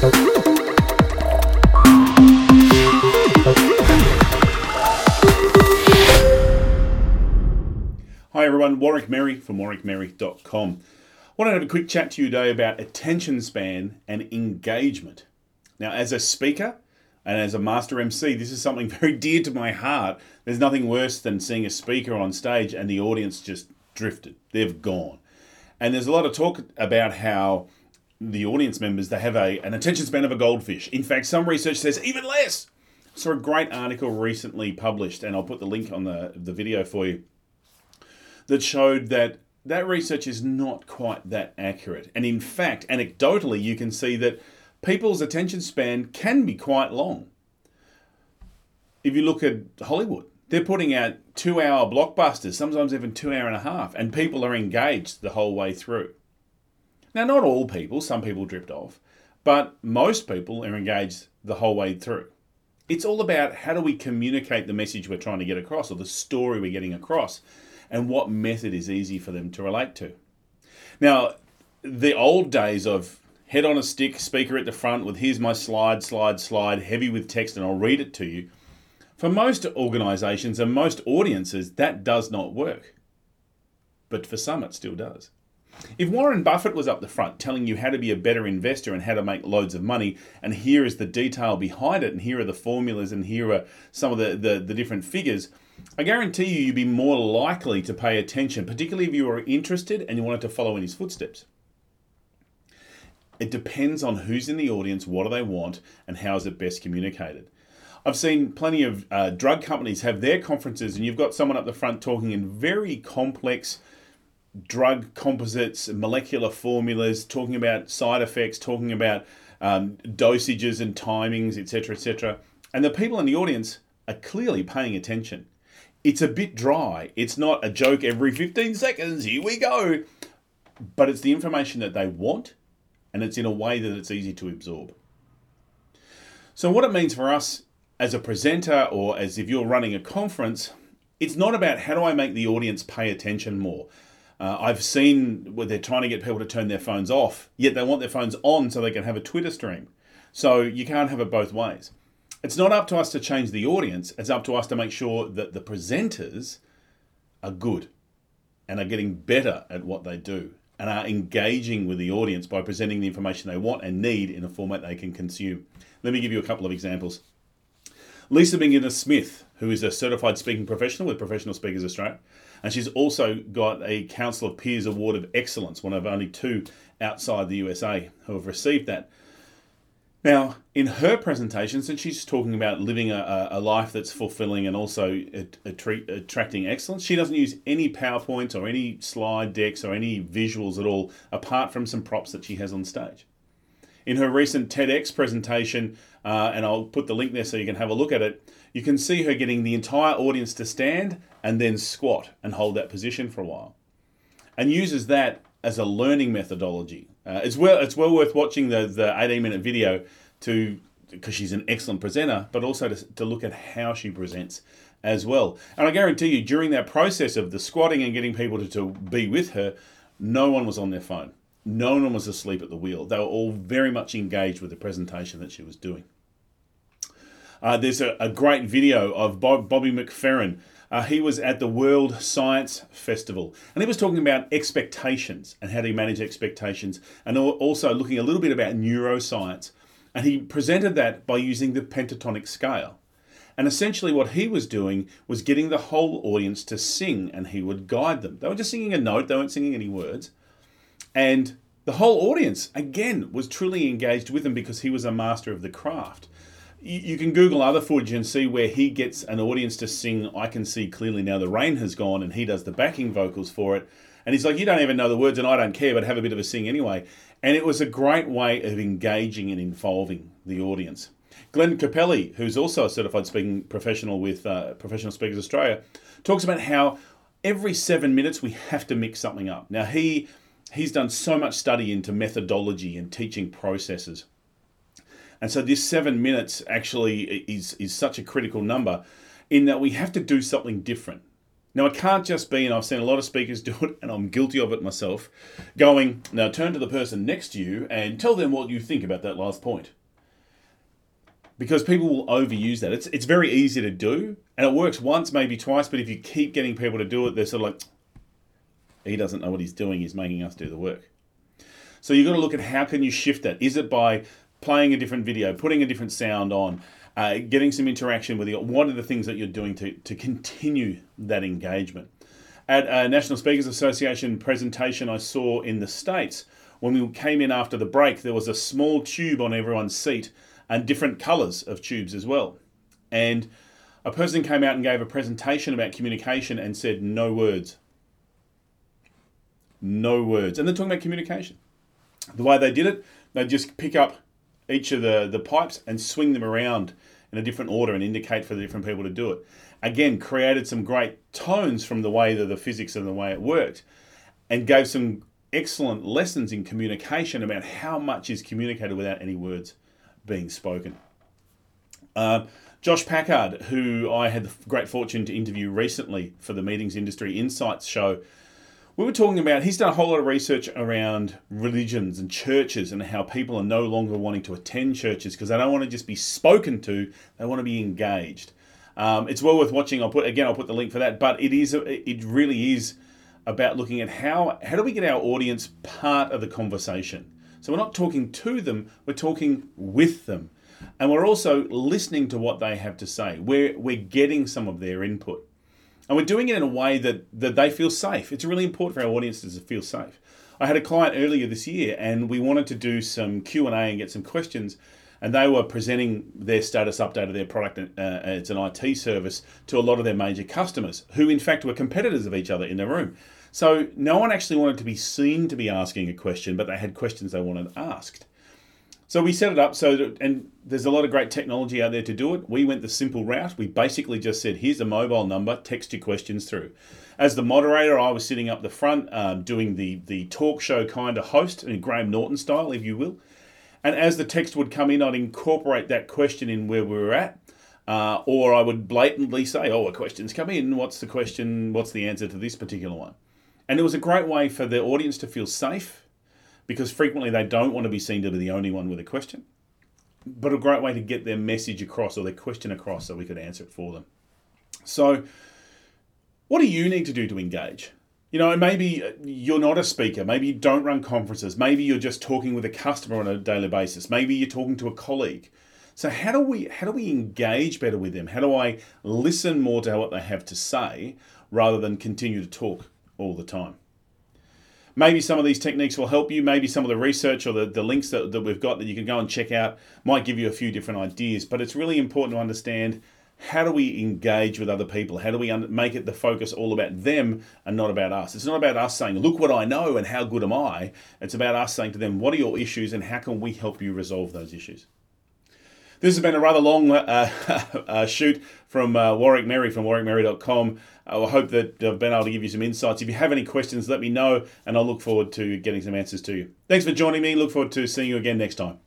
Hi everyone, Warwick Merry from warwickmerry.com. I want to have a quick chat to you today about attention span and engagement. Now, as a speaker and as a master MC, this is something very dear to my heart. There's nothing worse than seeing a speaker on stage and the audience just drifted. They've gone. And there's a lot of talk about how the audience members they have a, an attention span of a goldfish. In fact, some research says even less. So a great article recently published, and I'll put the link on the, the video for you that showed that that research is not quite that accurate. And in fact, anecdotally, you can see that people's attention span can be quite long. If you look at Hollywood, they're putting out two hour blockbusters, sometimes even two hour and a half, and people are engaged the whole way through. Now, not all people, some people dripped off, but most people are engaged the whole way through. It's all about how do we communicate the message we're trying to get across or the story we're getting across and what method is easy for them to relate to. Now, the old days of head on a stick, speaker at the front with here's my slide, slide, slide, heavy with text, and I'll read it to you. For most organizations and most audiences, that does not work. But for some, it still does. If Warren Buffett was up the front telling you how to be a better investor and how to make loads of money, and here is the detail behind it, and here are the formulas, and here are some of the, the, the different figures, I guarantee you, you'd be more likely to pay attention, particularly if you were interested and you wanted to follow in his footsteps. It depends on who's in the audience, what do they want, and how is it best communicated. I've seen plenty of uh, drug companies have their conferences, and you've got someone up the front talking in very complex drug composites, molecular formulas, talking about side effects, talking about um, dosages and timings, etc., etc. And the people in the audience are clearly paying attention it's a bit dry. It's not a joke every 15 seconds, here we go. But it's the information that they want, and it's in a way that it's easy to absorb. So, what it means for us as a presenter, or as if you're running a conference, it's not about how do I make the audience pay attention more. Uh, I've seen where they're trying to get people to turn their phones off, yet they want their phones on so they can have a Twitter stream. So you can't have it both ways it's not up to us to change the audience, it's up to us to make sure that the presenters are good and are getting better at what they do and are engaging with the audience by presenting the information they want and need in a format they can consume. Let me give you a couple of examples. Lisa McInnes Smith, who is a certified speaking professional with Professional Speakers Australia, and she's also got a Council of Peers Award of Excellence, one of only two outside the USA who have received that. Now, in her presentation, since she's talking about living a, a life that's fulfilling and also attracting excellence, she doesn't use any PowerPoints or any slide decks or any visuals at all, apart from some props that she has on stage. In her recent TEDx presentation, uh, and I'll put the link there so you can have a look at it, you can see her getting the entire audience to stand and then squat and hold that position for a while, and uses that as a learning methodology. Uh, it's well it's well worth watching the the 18 minute video to because she's an excellent presenter, but also to, to look at how she presents as well. And I guarantee you, during that process of the squatting and getting people to, to be with her, no one was on their phone. No one was asleep at the wheel. They were all very much engaged with the presentation that she was doing. Uh, there's a, a, great video of Bob, Bobby McFerrin uh, he was at the World Science Festival and he was talking about expectations and how you manage expectations and also looking a little bit about neuroscience. And he presented that by using the pentatonic scale. And essentially, what he was doing was getting the whole audience to sing and he would guide them. They were just singing a note, they weren't singing any words. And the whole audience, again, was truly engaged with him because he was a master of the craft you can Google other footage and see where he gets an audience to sing I Can See Clearly Now the Rain Has Gone and he does the backing vocals for it. And he's like, You don't even know the words and I don't care, but have a bit of a sing anyway. And it was a great way of engaging and involving the audience. Glenn Capelli, who's also a certified speaking professional with uh, Professional Speakers Australia, talks about how every seven minutes we have to mix something up. Now, he he's done so much study into methodology and teaching processes. And so this seven minutes actually is, is such a critical number in that we have to do something different. Now, I can't just be, and I've seen a lot of speakers do it, and I'm guilty of it myself, going, now turn to the person next to you and tell them what you think about that last point. Because people will overuse that. It's, it's very easy to do, and it works once, maybe twice, but if you keep getting people to do it, they're sort of like, he doesn't know what he's doing, he's making us do the work. So you've got to look at how can you shift that. Is it by playing a different video, putting a different sound on, uh, getting some interaction with you. What are the things that you're doing to, to continue that engagement? At a National Speakers Association presentation I saw in the States, when we came in after the break, there was a small tube on everyone's seat and different colours of tubes as well. And a person came out and gave a presentation about communication and said, no words. No words. And they're talking about communication. The way they did it, they just pick up each of the, the pipes and swing them around in a different order and indicate for the different people to do it. Again, created some great tones from the way that the physics and the way it worked, and gave some excellent lessons in communication about how much is communicated without any words being spoken. Uh, Josh Packard, who I had the great fortune to interview recently for the Meetings Industry Insights show, we were talking about he's done a whole lot of research around religions and churches and how people are no longer wanting to attend churches because they don't want to just be spoken to they want to be engaged. Um, it's well worth watching. I'll put again i'll put the link for that but it is it really is about looking at how how do we get our audience part of the conversation? So we're not talking to them we're talking with them. And we're also listening to what they have to say. We're we're getting some of their input and we're doing it in a way that, that they feel safe. It's really important for our audiences to feel safe. I had a client earlier this year, and we wanted to do some Q and A and get some questions. And they were presenting their status update of their product. Uh, it's an IT service to a lot of their major customers, who in fact were competitors of each other in the room. So no one actually wanted to be seen to be asking a question, but they had questions they wanted asked. So we set it up so that, and there's a lot of great technology out there to do it. We went the simple route. We basically just said, here's a mobile number, text your questions through. As the moderator, I was sitting up the front um, doing the, the talk show kind of host, in Graham Norton style, if you will. And as the text would come in, I'd incorporate that question in where we were at. Uh, or I would blatantly say, oh, a question's come in. What's the question? What's the answer to this particular one? And it was a great way for the audience to feel safe because frequently they don't want to be seen to be the only one with a question. But a great way to get their message across or their question across so we could answer it for them. So, what do you need to do to engage? You know, maybe uh, you're not a speaker. Maybe you don't run conferences. Maybe you're just talking with a customer on a daily basis. Maybe you're talking to a colleague. So how do we how do we engage better with them? How do I listen more to what they have to say rather than continue to talk all the time? Maybe some of these techniques will help you. Maybe some of the research or the, the links that, that we've got that you can go and check out might give you a few different ideas. But it's really important to understand how do we engage with other people? How do we un- make it the focus all about them and not about us? It's not about us saying, look what I know and how good am I. It's about us saying to them, what are your issues and how can we help you resolve those issues? This has been a rather long uh, uh, shoot from uh, Warwick Merry from warwickmerry.com. I hope that I've been able to give you some insights. If you have any questions, let me know, and I'll look forward to getting some answers to you. Thanks for joining me. Look forward to seeing you again next time.